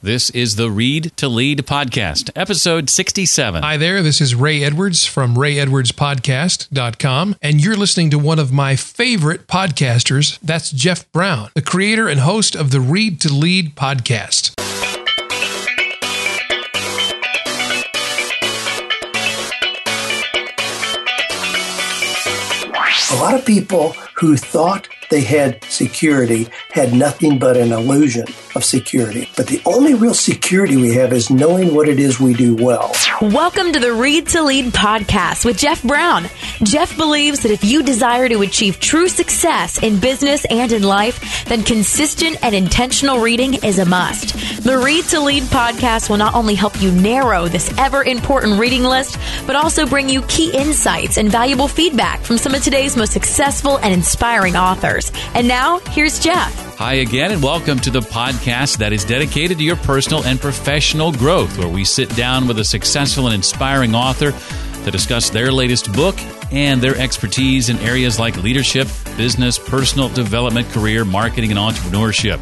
This is the Read to Lead podcast, episode 67. Hi there, this is Ray Edwards from rayedwardspodcast.com, and you're listening to one of my favorite podcasters. That's Jeff Brown, the creator and host of the Read to Lead podcast. A lot of people who thought they had security had nothing but an illusion of security. But the only real security we have is knowing what it is we do well. Welcome to the Read to Lead podcast with Jeff Brown. Jeff believes that if you desire to achieve true success in business and in life, then consistent and intentional reading is a must. The Read to Lead podcast will not only help you narrow this ever important reading list, but also bring you key insights and valuable feedback from some of today's most successful and inspiring authors. And now, here's Jeff. Hi again, and welcome to the podcast that is dedicated to your personal and professional growth, where we sit down with a successful and inspiring author to discuss their latest book and their expertise in areas like leadership, business, personal development, career, marketing, and entrepreneurship.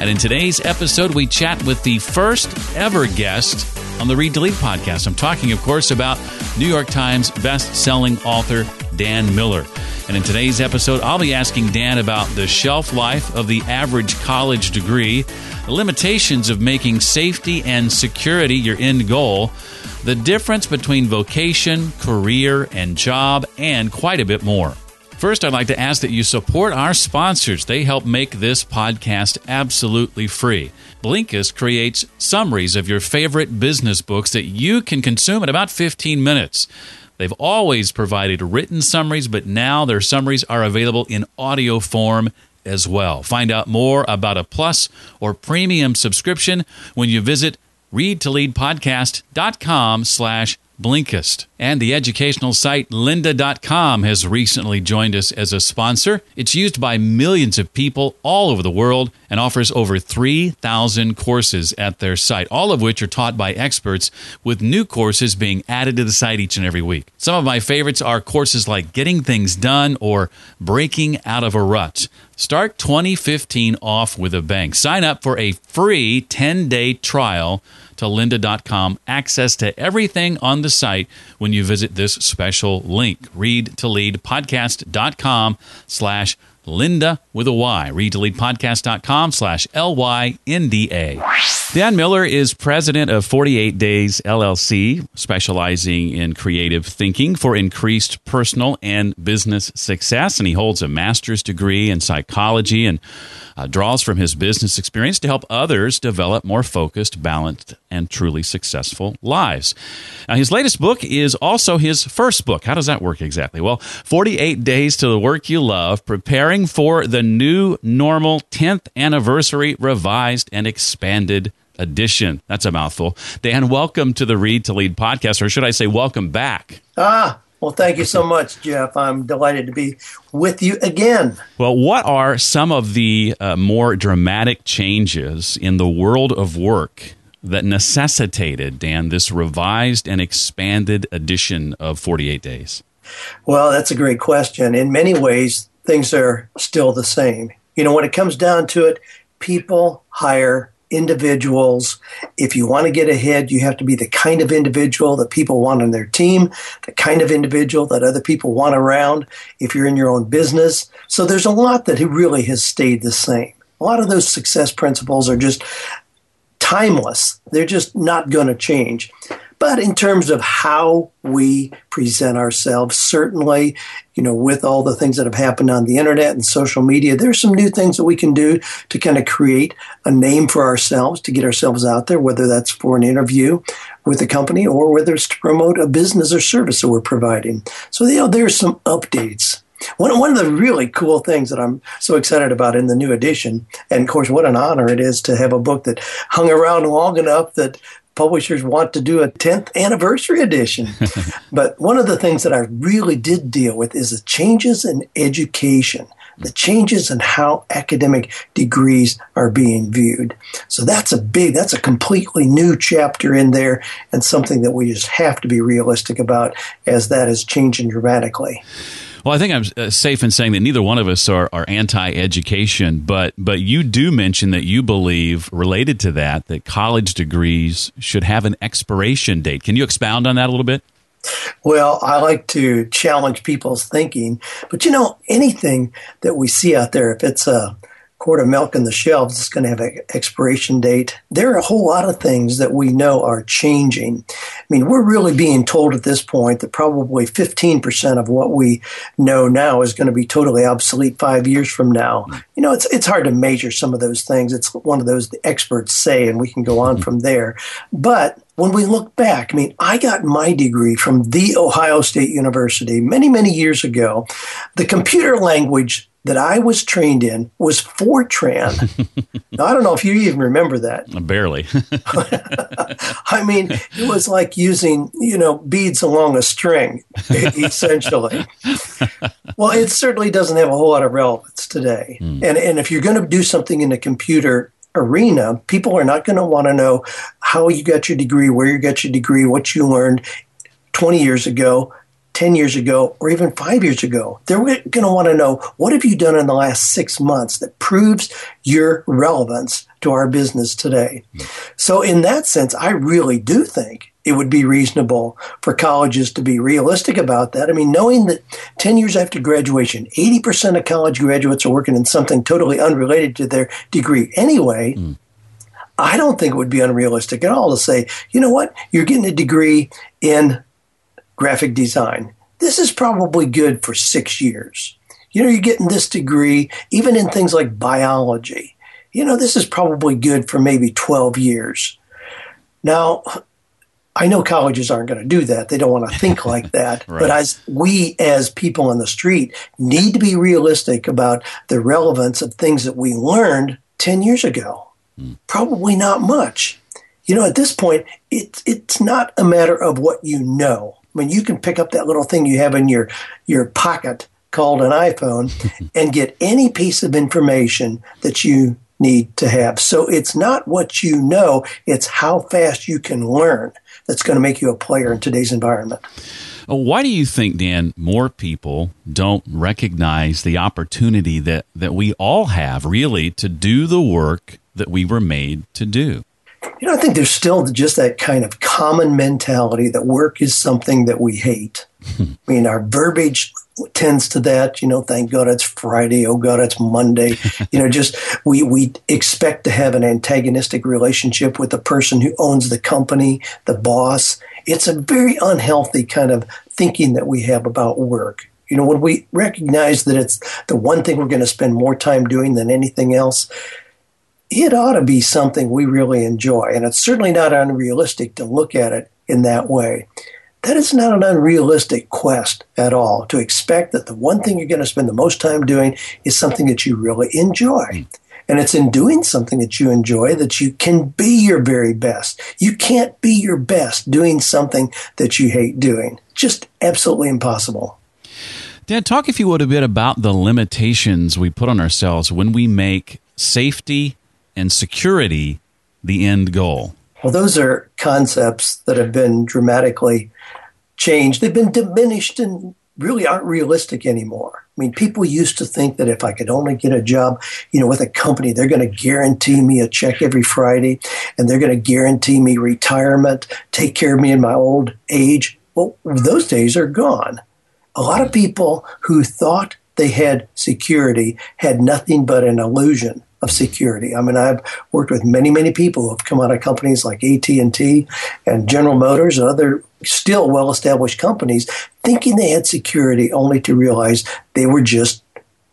And in today's episode, we chat with the first ever guest on the Read to Lead podcast. I'm talking, of course, about New York Times best-selling author Dan Miller. And in today's episode, I'll be asking Dan about the shelf life of the average college degree, the limitations of making safety and security your end goal, the difference between vocation, career, and job, and quite a bit more. First, I'd like to ask that you support our sponsors. They help make this podcast absolutely free. Blinkist creates summaries of your favorite business books that you can consume in about 15 minutes. They've always provided written summaries, but now their summaries are available in audio form as well. Find out more about a plus or premium subscription when you visit readtoleadpodcast.com slash Blinkist. And the educational site lynda.com has recently joined us as a sponsor. It's used by millions of people all over the world and offers over 3,000 courses at their site, all of which are taught by experts, with new courses being added to the site each and every week. Some of my favorites are courses like Getting Things Done or Breaking Out of a Rut. Start 2015 off with a bang. Sign up for a free 10 day trial to lynda.com. Access to everything on the site when you visit this special link. Read to lead podcast.com slash Lynda with a Y. Read to lead podcast.com slash L Y N D A. Dan Miller is president of 48 Days LLC, specializing in creative thinking for increased personal and business success. And he holds a master's degree in psychology and uh, draws from his business experience to help others develop more focused, balanced, and truly successful lives. Now, his latest book is also his first book. How does that work exactly? Well, 48 Days to the Work You Love, preparing for the new normal 10th anniversary revised and expanded edition. That's a mouthful. Dan, welcome to the Read to Lead podcast, or should I say, welcome back? Ah, well, thank you so much, Jeff. I'm delighted to be with you again. Well, what are some of the uh, more dramatic changes in the world of work that necessitated, Dan, this revised and expanded edition of 48 Days? Well, that's a great question. In many ways, things are still the same. You know, when it comes down to it, people hire individuals. If you want to get ahead, you have to be the kind of individual that people want on their team, the kind of individual that other people want around if you're in your own business. So there's a lot that really has stayed the same. A lot of those success principles are just timeless. They're just not going to change. But in terms of how we present ourselves, certainly, you know, with all the things that have happened on the internet and social media, there's some new things that we can do to kind of create a name for ourselves, to get ourselves out there, whether that's for an interview with a company or whether it's to promote a business or service that we're providing. So, you know, there's some updates one, one of the really cool things that I'm so excited about in the new edition, and of course, what an honor it is to have a book that hung around long enough that publishers want to do a 10th anniversary edition. but one of the things that I really did deal with is the changes in education, the changes in how academic degrees are being viewed. So that's a big, that's a completely new chapter in there and something that we just have to be realistic about as that is changing dramatically. Well, I think I'm uh, safe in saying that neither one of us are, are anti-education, but but you do mention that you believe, related to that, that college degrees should have an expiration date. Can you expound on that a little bit? Well, I like to challenge people's thinking, but you know, anything that we see out there, if it's a quart of milk in the shelves is going to have an expiration date. There are a whole lot of things that we know are changing. I mean, we're really being told at this point that probably 15% of what we know now is going to be totally obsolete five years from now. You know, it's, it's hard to measure some of those things. It's one of those the experts say, and we can go on from there. But when we look back, I mean, I got my degree from The Ohio State University many, many years ago. The computer language that I was trained in was Fortran. now, I don't know if you even remember that. Barely. I mean, it was like using, you know, beads along a string, essentially. well, it certainly doesn't have a whole lot of relevance today. Mm. And, and if you're going to do something in the computer arena, people are not going to want to know how you got your degree, where you got your degree, what you learned 20 years ago 10 years ago or even five years ago. They're going to want to know what have you done in the last six months that proves your relevance to our business today. So, in that sense, I really do think it would be reasonable for colleges to be realistic about that. I mean, knowing that 10 years after graduation, 80% of college graduates are working in something totally unrelated to their degree anyway. Mm. I don't think it would be unrealistic at all to say, you know what, you're getting a degree in graphic design. This is probably good for six years. You know, you're getting this degree, even in things like biology. You know, this is probably good for maybe 12 years. Now, I know colleges aren't going to do that. They don't want to think like that. right. But as we, as people on the street, need to be realistic about the relevance of things that we learned 10 years ago. Mm. Probably not much. You know, at this point, it's it's not a matter of what you know. Mean, you can pick up that little thing you have in your your pocket called an iPhone and get any piece of information that you need to have. So it's not what you know, it's how fast you can learn that's going to make you a player in today's environment. Uh, why do you think, Dan, more people don't recognize the opportunity that, that we all have really to do the work that we were made to do? You know, I think there's still just that kind of common mentality that work is something that we hate. I mean, our verbiage tends to that. You know, thank God it's Friday. Oh God, it's Monday. you know, just we we expect to have an antagonistic relationship with the person who owns the company, the boss. It's a very unhealthy kind of thinking that we have about work. You know, when we recognize that it's the one thing we're going to spend more time doing than anything else, it ought to be something we really enjoy. And it's certainly not unrealistic to look at it in that way. That is not an unrealistic quest at all to expect that the one thing you're going to spend the most time doing is something that you really enjoy. Hmm. And it's in doing something that you enjoy that you can be your very best. You can't be your best doing something that you hate doing. Just absolutely impossible. Dan, talk if you would a bit about the limitations we put on ourselves when we make safety and security the end goal? Well, those are concepts that have been dramatically changed. They've been diminished and really aren't realistic anymore. I mean, people used to think that if I could only get a job, you know, with a company, they're going to guarantee me a check every Friday and they're going to guarantee me retirement, take care of me in my old age. Well, those days are gone. A lot of people who thought they had security had nothing but an illusion of security. I mean, I've worked with many, many people who have come out of companies like AT&T and General Motors and other still well-established companies thinking they had security only to realize they were just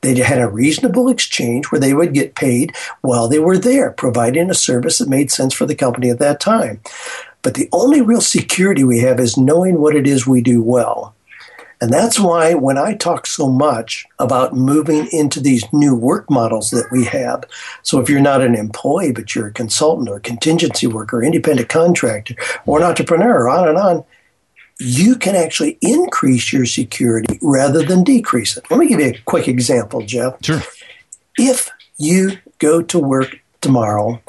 they had a reasonable exchange where they would get paid while they were there, providing a service that made sense for the company at that time. But the only real security we have is knowing what it is we do well. And that's why when I talk so much about moving into these new work models that we have, so if you're not an employee, but you're a consultant or a contingency worker, independent contractor, or an entrepreneur, on and on, you can actually increase your security rather than decrease it. Let me give you a quick example, Jeff. Sure. If you go to work tomorrow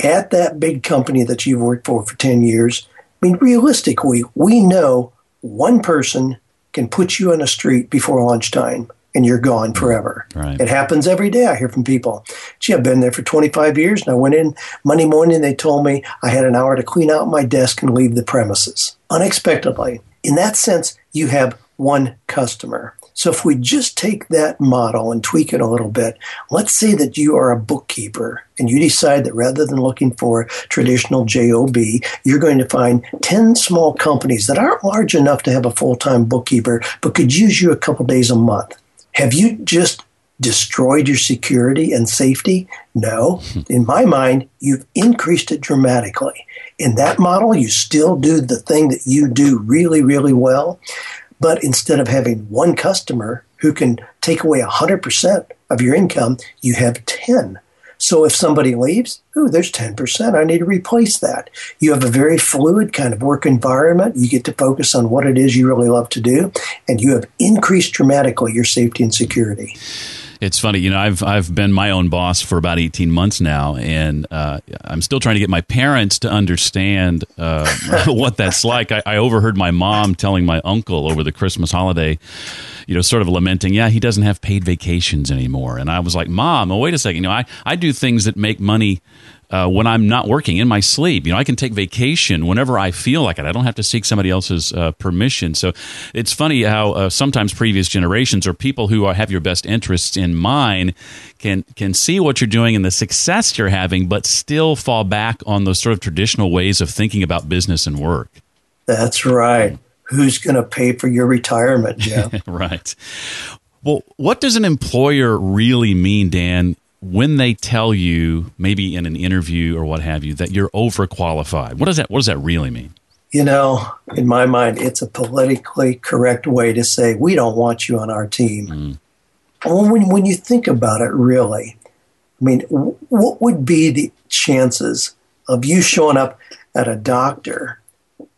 at that big company that you've worked for for 10 years, I mean, realistically, we know one person can put you on a street before lunchtime and you're gone forever. Right. It happens every day. I hear from people, gee, I've been there for 25 years and I went in Monday morning. They told me I had an hour to clean out my desk and leave the premises unexpectedly. In that sense, you have one customer. So if we just take that model and tweak it a little bit, let's say that you are a bookkeeper and you decide that rather than looking for traditional JOB, you're going to find 10 small companies that aren't large enough to have a full-time bookkeeper but could use you a couple days a month. Have you just destroyed your security and safety? No. In my mind, you've increased it dramatically. In that model, you still do the thing that you do really, really well. But instead of having one customer who can take away 100% of your income, you have 10. So if somebody leaves, oh, there's 10%. I need to replace that. You have a very fluid kind of work environment. You get to focus on what it is you really love to do, and you have increased dramatically your safety and security. It's funny, you know. I've I've been my own boss for about eighteen months now, and uh, I'm still trying to get my parents to understand uh, what that's like. I, I overheard my mom telling my uncle over the Christmas holiday, you know, sort of lamenting, yeah, he doesn't have paid vacations anymore. And I was like, Mom, well, wait a second. You know, I, I do things that make money uh, when I'm not working in my sleep. You know, I can take vacation whenever I feel like it. I don't have to seek somebody else's uh, permission. So it's funny how uh, sometimes previous generations or people who are, have your best interests in mind can can see what you're doing and the success you're having, but still fall back on those sort of traditional ways of thinking about business and work. That's right. Who's going to pay for your retirement, Jeff? right. Well, what does an employer really mean, Dan, when they tell you, maybe in an interview or what have you, that you're overqualified? What does that What does that really mean? You know, in my mind, it's a politically correct way to say we don't want you on our team. Mm. When, when you think about it, really, I mean, what would be the chances of you showing up at a doctor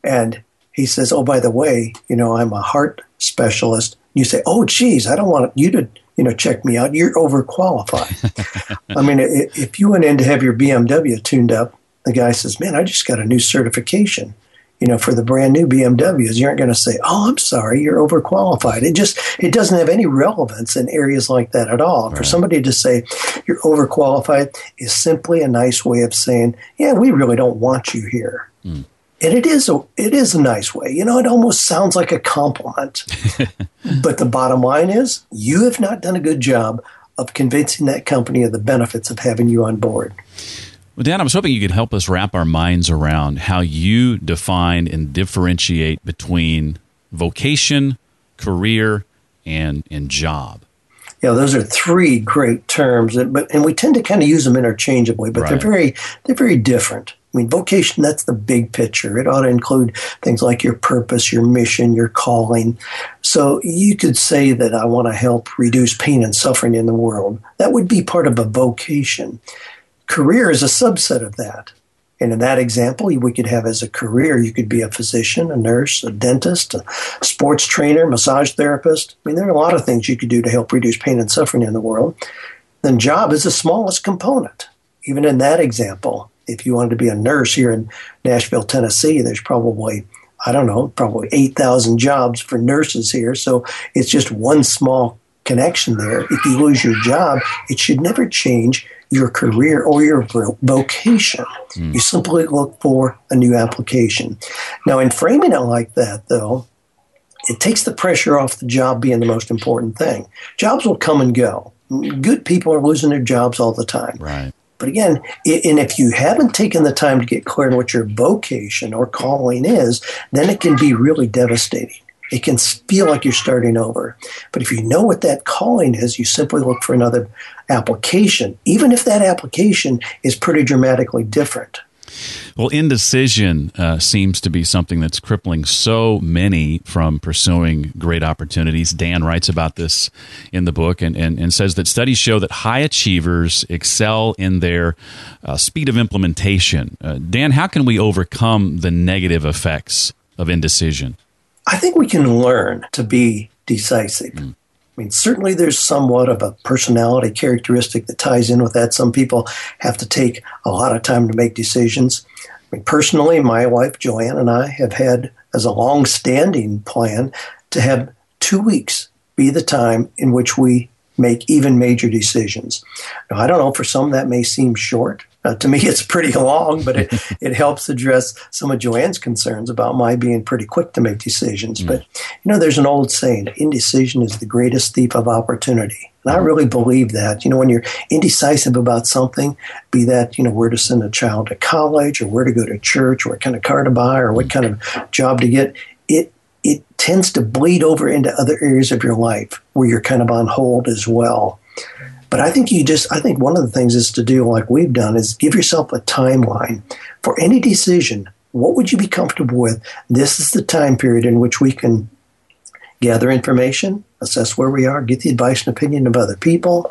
and he says, "Oh, by the way, you know, I'm a heart specialist." You say, "Oh, geez, I don't want you to." You know, check me out. You're overqualified. I mean, if you went in to have your BMW tuned up, the guy says, man, I just got a new certification, you know, for the brand new BMWs. You aren't going to say, oh, I'm sorry, you're overqualified. It just, it doesn't have any relevance in areas like that at all. Right. For somebody to say you're overqualified is simply a nice way of saying, yeah, we really don't want you here. Mm and it is a it is a nice way. You know, it almost sounds like a compliment. but the bottom line is, you have not done a good job of convincing that company of the benefits of having you on board. Well, Dan, I was hoping you could help us wrap our minds around how you define and differentiate between vocation, career, and and job. Yeah, those are three great terms, but and we tend to kind of use them interchangeably, but right. they're very they're very different. I mean, vocation, that's the big picture. It ought to include things like your purpose, your mission, your calling. So you could say that I want to help reduce pain and suffering in the world. That would be part of a vocation. Career is a subset of that. And in that example, we could have as a career, you could be a physician, a nurse, a dentist, a sports trainer, massage therapist. I mean, there are a lot of things you could do to help reduce pain and suffering in the world. Then job is the smallest component. Even in that example, if you wanted to be a nurse here in Nashville, Tennessee, there's probably I don't know, probably 8,000 jobs for nurses here. So it's just one small connection there. If you lose your job, it should never change your career or your vocation. Mm. You simply look for a new application. Now, in framing it like that, though, it takes the pressure off the job being the most important thing. Jobs will come and go. Good people are losing their jobs all the time. Right. But again, and if you haven't taken the time to get clear on what your vocation or calling is, then it can be really devastating. It can feel like you're starting over. But if you know what that calling is, you simply look for another application, even if that application is pretty dramatically different. Well, indecision uh, seems to be something that's crippling so many from pursuing great opportunities. Dan writes about this in the book and, and, and says that studies show that high achievers excel in their uh, speed of implementation. Uh, Dan, how can we overcome the negative effects of indecision? I think we can learn to be decisive. Mm. I mean, certainly there's somewhat of a personality characteristic that ties in with that. Some people have to take a lot of time to make decisions. I mean, personally, my wife Joanne and I have had as a long-standing plan to have two weeks be the time in which we make even major decisions. Now, I don't know, for some that may seem short. Uh, to me, it's pretty long, but it, it helps address some of Joanne's concerns about my being pretty quick to make decisions. Mm. But, you know, there's an old saying indecision is the greatest thief of opportunity. And I really believe that. You know, when you're indecisive about something, be that, you know, where to send a child to college or where to go to church or what kind of car to buy or what kind of job to get, it it tends to bleed over into other areas of your life where you're kind of on hold as well. But I think you just, I think one of the things is to do, like we've done, is give yourself a timeline for any decision. What would you be comfortable with? This is the time period in which we can gather information, assess where we are, get the advice and opinion of other people,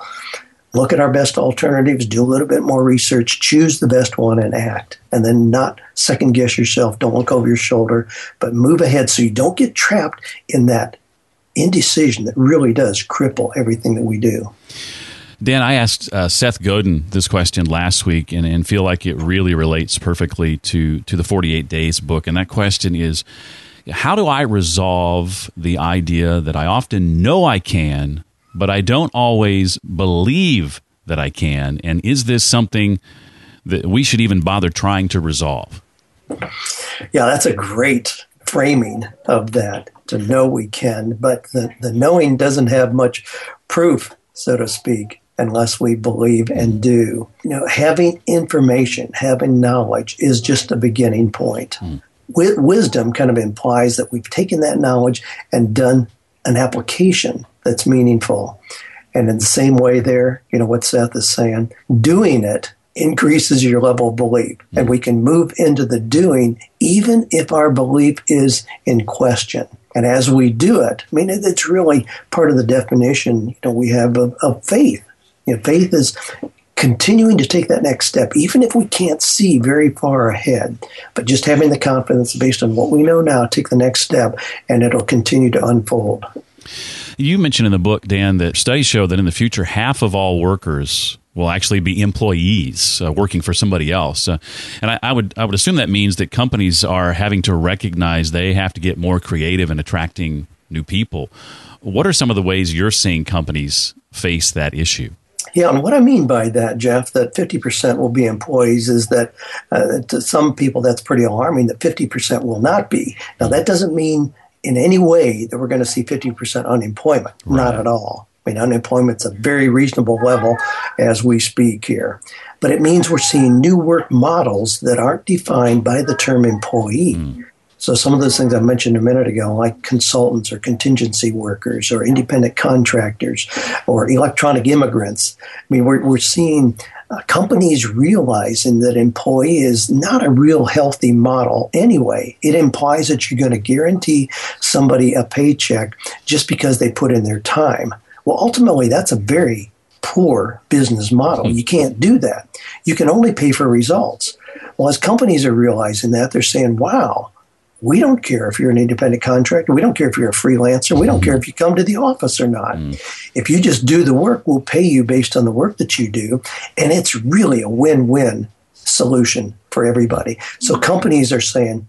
look at our best alternatives, do a little bit more research, choose the best one, and act. And then not second guess yourself. Don't look over your shoulder, but move ahead so you don't get trapped in that indecision that really does cripple everything that we do. Dan, I asked uh, Seth Godin this question last week and, and feel like it really relates perfectly to, to the 48 Days book. And that question is How do I resolve the idea that I often know I can, but I don't always believe that I can? And is this something that we should even bother trying to resolve? Yeah, that's a great framing of that to know we can, but the, the knowing doesn't have much proof, so to speak, unless we believe and do. You know, having information, having knowledge is just a beginning point. Hmm. wisdom kind of implies that we've taken that knowledge and done an application that's meaningful. And in the same way, there, you know, what Seth is saying, doing it increases your level of belief. Mm-hmm. And we can move into the doing even if our belief is in question. And as we do it, I mean, it's really part of the definition you know, we have of, of faith. You know, faith is continuing to take that next step, even if we can't see very far ahead, but just having the confidence based on what we know now, take the next step, and it'll continue to unfold. You mentioned in the book, Dan, that studies show that in the future, half of all workers will actually be employees uh, working for somebody else. Uh, and I, I, would I would assume that means that companies are having to recognize they have to get more creative in attracting new people. What are some of the ways you're seeing companies face that issue? Yeah, and what I mean by that, Jeff, that 50% will be employees is that uh, to some people that's pretty alarming that 50% will not be. Now, that doesn't mean in any way that we're going to see 50% unemployment, right. not at all. I mean, unemployment's a very reasonable level as we speak here. But it means we're seeing new work models that aren't defined by the term employee. Mm. So some of those things I mentioned a minute ago, like consultants or contingency workers or independent contractors or electronic immigrants. I mean, we're, we're seeing uh, companies realizing that employee is not a real healthy model anyway. It implies that you're going to guarantee somebody a paycheck just because they put in their time. Well, ultimately, that's a very poor business model. You can't do that. You can only pay for results. Well, as companies are realizing that, they're saying, wow, we don't care if you're an independent contractor. We don't care if you're a freelancer. We don't care if you come to the office or not. Mm. If you just do the work, we'll pay you based on the work that you do. And it's really a win win solution for everybody. So companies are saying,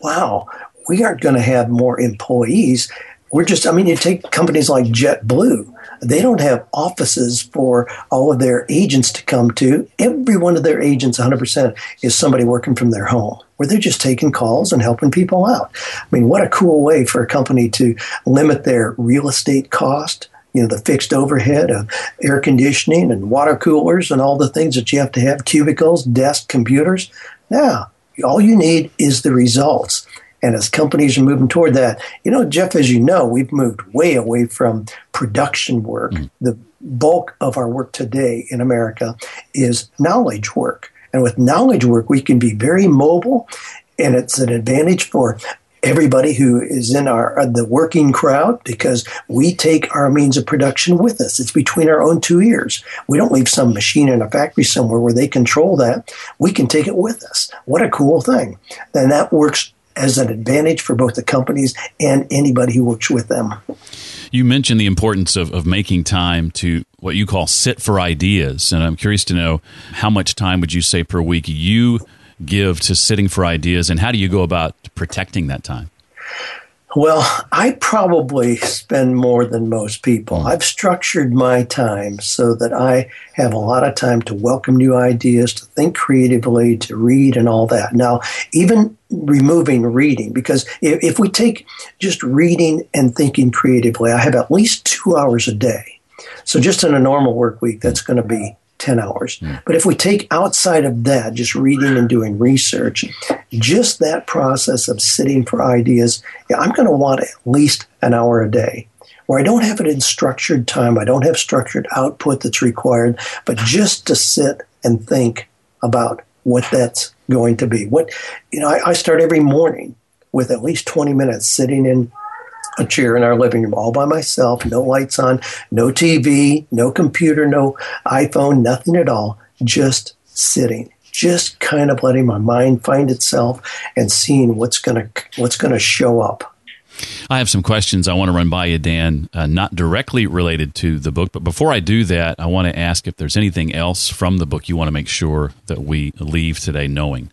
wow, we aren't going to have more employees we're just, I mean, you take companies like JetBlue, they don't have offices for all of their agents to come to. Every one of their agents, 100%, is somebody working from their home where they're just taking calls and helping people out. I mean, what a cool way for a company to limit their real estate cost, you know, the fixed overhead of air conditioning and water coolers and all the things that you have to have, cubicles, desks, computers. Now, all you need is the results. And as companies are moving toward that, you know, Jeff, as you know, we've moved way away from production work. Mm. The bulk of our work today in America is knowledge work. And with knowledge work, we can be very mobile, and it's an advantage for everybody who is in our uh, the working crowd because we take our means of production with us. It's between our own two ears. We don't leave some machine in a factory somewhere where they control that. We can take it with us. What a cool thing! And that works as an advantage for both the companies and anybody who works with them. You mentioned the importance of, of making time to what you call sit for ideas. And I'm curious to know how much time would you say per week you give to sitting for ideas and how do you go about protecting that time? Well, I probably spend more than most people. Mm. I've structured my time so that I have a lot of time to welcome new ideas, to think creatively, to read, and all that. Now, even removing reading, because if, if we take just reading and thinking creatively, I have at least two hours a day. So, just in a normal work week, that's going to be 10 hours. Mm. But if we take outside of that, just reading and doing research, just that process of sitting for ideas, yeah, I'm going to want at least an hour a day where I don't have it in structured time. I don't have structured output that's required, but just to sit and think about what that's going to be. What, you know, I, I start every morning with at least 20 minutes sitting in a chair in our living room all by myself, no lights on, no TV, no computer, no iPhone, nothing at all, just sitting, just kind of letting my mind find itself and seeing what's going to what's going to show up. I have some questions I want to run by you, Dan, uh, not directly related to the book. But before I do that, I want to ask if there's anything else from the book you want to make sure that we leave today knowing.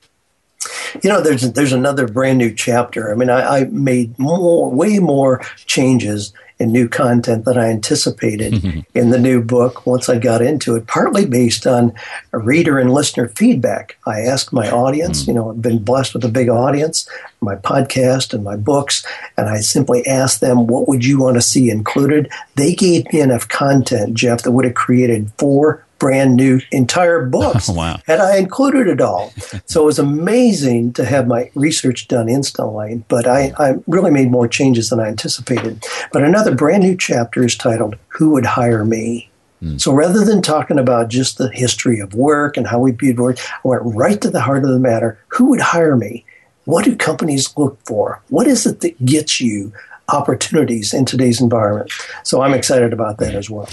You know, there's there's another brand new chapter. I mean, I, I made more, way more changes and new content than I anticipated in the new book once I got into it, partly based on reader and listener feedback. I asked my audience, hmm. you know, I've been blessed with a big audience, my podcast and my books, and I simply asked them, what would you want to see included? They gave me enough content, Jeff, that would have created four brand new entire books oh, wow. had I included it all. so it was amazing to have my research done instantly, but I, I really made more changes than I anticipated. But another brand new chapter is titled Who Would Hire Me? Mm. So rather than talking about just the history of work and how we viewed work, I went right to the heart of the matter. Who would hire me? What do companies look for? What is it that gets you opportunities in today's environment? So I'm excited about that as well.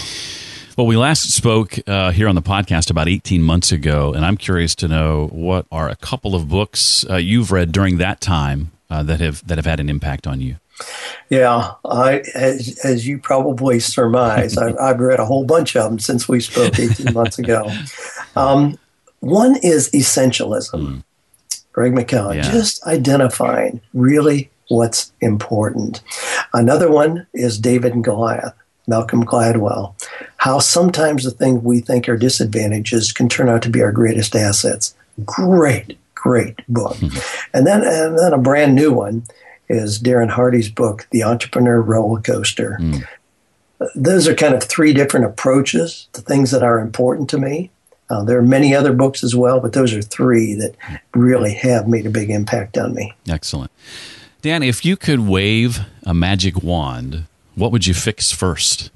Well, we last spoke uh, here on the podcast about 18 months ago, and I'm curious to know what are a couple of books uh, you've read during that time uh, that have that have had an impact on you. Yeah, I as, as you probably surmise, I've, I've, read a whole bunch of them since we spoke 18 months ago. Um, one is Essentialism, mm. Greg McKeown, yeah. just identifying really what's important. Another one is David and Goliath. Malcolm Gladwell, how sometimes the things we think are disadvantages can turn out to be our greatest assets. Great, great book. Mm-hmm. And then and then a brand new one is Darren Hardy's book, The Entrepreneur Roller Coaster. Mm. Those are kind of three different approaches to things that are important to me. Uh, there are many other books as well, but those are three that really have made a big impact on me. Excellent. Dan, if you could wave a magic wand what would you fix first?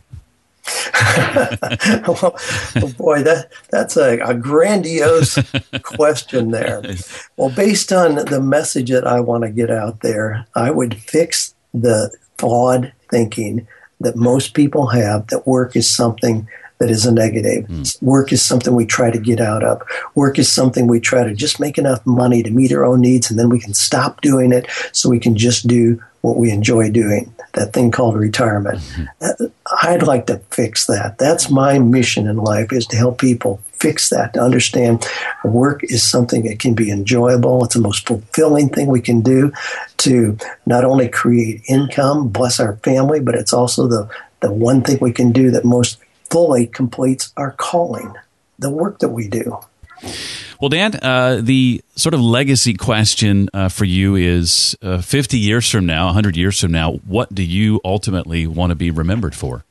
well, oh boy, that that's a, a grandiose question there. Well, based on the message that I want to get out there, I would fix the flawed thinking that most people have that work is something that is a negative. Mm. Work is something we try to get out of. Work is something we try to just make enough money to meet our own needs, and then we can stop doing it so we can just do what we enjoy doing, that thing called retirement. Mm-hmm. I'd like to fix that. That's my mission in life is to help people fix that, to understand work is something that can be enjoyable. It's the most fulfilling thing we can do to not only create income, bless our family, but it's also the, the one thing we can do that most fully completes our calling, the work that we do. Well, Dan, uh, the sort of legacy question uh, for you is uh, 50 years from now, 100 years from now, what do you ultimately want to be remembered for?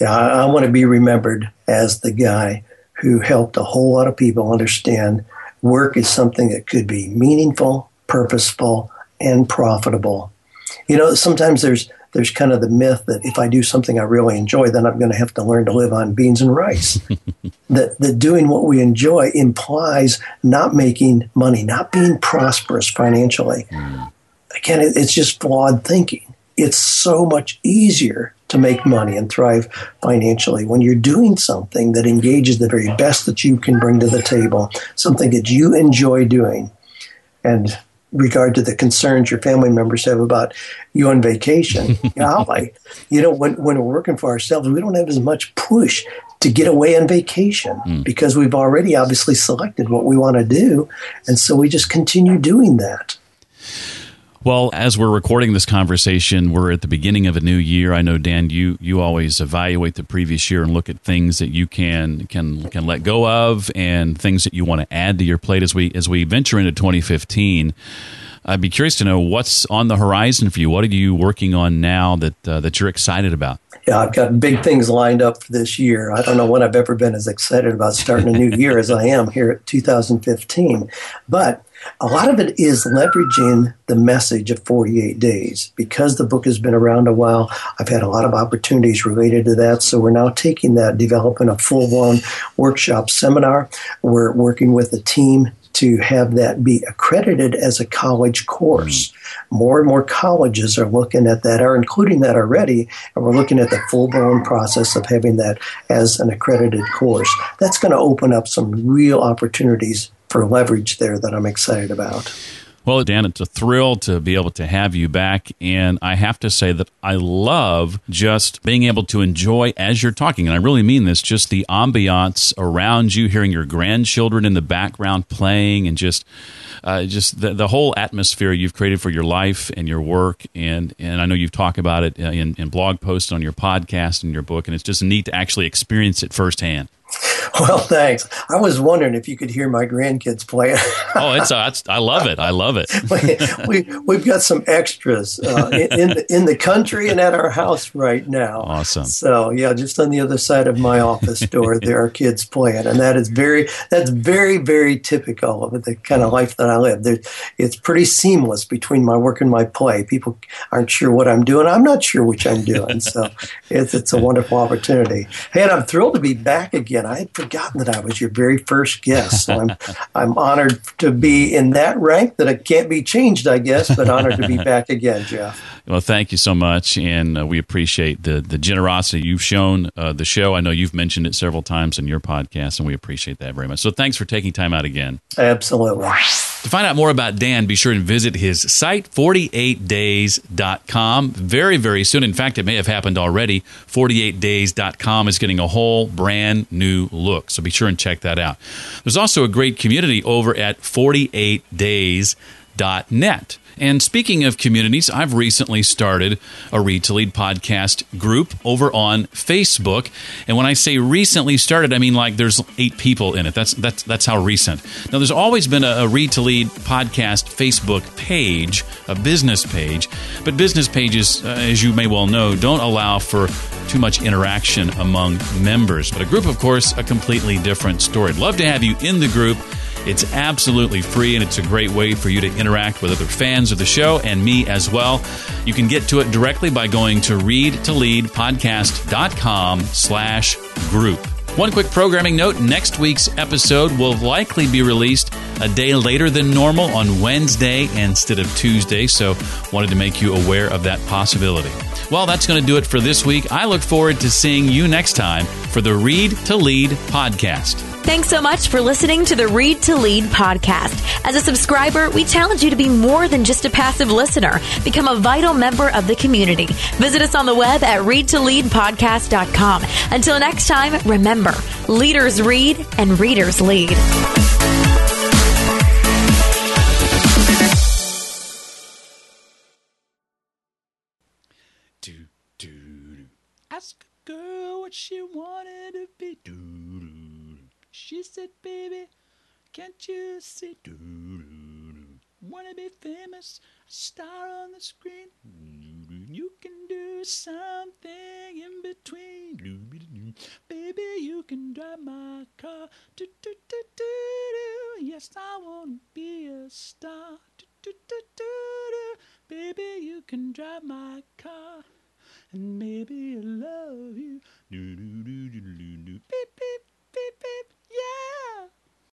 Yeah, I, I want to be remembered as the guy who helped a whole lot of people understand work is something that could be meaningful, purposeful, and profitable. You know, sometimes there's there's kind of the myth that if I do something I really enjoy, then I'm going to have to learn to live on beans and rice. that, that doing what we enjoy implies not making money, not being prosperous financially. Mm. Again, it, it's just flawed thinking. It's so much easier to make money and thrive financially when you're doing something that engages the very best that you can bring to the table, something that you enjoy doing. And regard to the concerns your family members have about you on vacation. Golly, you know, when, when we're working for ourselves, we don't have as much push to get away on vacation mm. because we've already obviously selected what we want to do. And so we just continue doing that. Well, as we're recording this conversation, we're at the beginning of a new year. I know Dan, you you always evaluate the previous year and look at things that you can can can let go of and things that you want to add to your plate as we as we venture into 2015. I'd be curious to know what's on the horizon for you. What are you working on now that uh, that you're excited about? Yeah, I've got big things lined up for this year. I don't know when I've ever been as excited about starting a new year as I am here at 2015. But a lot of it is leveraging the message of 48 days. Because the book has been around a while, I've had a lot of opportunities related to that. So we're now taking that, developing a full blown workshop seminar. We're working with a team to have that be accredited as a college course. Hmm. More and more colleges are looking at that, are including that already, and we're looking at the full blown process of having that as an accredited course. That's going to open up some real opportunities for leverage there that I'm excited about. Well, Dan, it's a thrill to be able to have you back. And I have to say that I love just being able to enjoy as you're talking. And I really mean this just the ambiance around you, hearing your grandchildren in the background playing, and just. Uh, just the, the whole atmosphere you've created for your life and your work, and and I know you've talked about it in, in blog posts on your podcast and your book, and it's just neat to actually experience it firsthand. Well, thanks. I was wondering if you could hear my grandkids play. oh, it's, uh, it's, I love it. I love it. we, we have got some extras uh, in in the, in the country and at our house right now. Awesome. So yeah, just on the other side of my office door, there are kids playing, and that is very that's very very typical of the kind of life that I live. There, it's pretty seamless between my work and my play. People aren't sure what I'm doing. I'm not sure which I'm doing. So it's it's a wonderful opportunity. Hey, and I'm thrilled to be back again. I had forgotten that I was your very first guest. So I'm, I'm honored to be in that rank that it can't be changed, I guess, but honored to be back again, Jeff. Well, thank you so much, and uh, we appreciate the the generosity you've shown uh, the show. I know you've mentioned it several times in your podcast, and we appreciate that very much. So, thanks for taking time out again. Absolutely. To find out more about Dan, be sure and visit his site, 48days.com, very, very soon. In fact, it may have happened already. 48days.com is getting a whole brand new look. So be sure and check that out. There's also a great community over at 48days.net. And speaking of communities, I've recently started a Read to Lead podcast group over on Facebook. And when I say recently started, I mean like there's eight people in it. That's that's that's how recent. Now there's always been a, a Read to Lead podcast Facebook page, a business page, but business pages, uh, as you may well know, don't allow for too much interaction among members. But a group, of course, a completely different story. I'd love to have you in the group. It's absolutely free and it's a great way for you to interact with other fans of the show and me as well. You can get to it directly by going to readtoleadpodcast.com slash group. One quick programming note next week's episode will likely be released a day later than normal on Wednesday instead of Tuesday, so wanted to make you aware of that possibility. Well, that's going to do it for this week. I look forward to seeing you next time for the Read to Lead podcast. Thanks so much for listening to the Read to Lead podcast. As a subscriber, we challenge you to be more than just a passive listener. Become a vital member of the community. Visit us on the web at readtoleadpodcast.com. Until next time, remember, leaders read and readers lead. Ask a girl what she wanted to be. She said, baby, can't you see? Do Wanna be famous, a star on the screen? You can do something in between. Baby, you can drive my car. Yes, I wanna be a star. Baby, you can drive my car. And maybe I love you. Beep, beep, beep, beep. Yeah.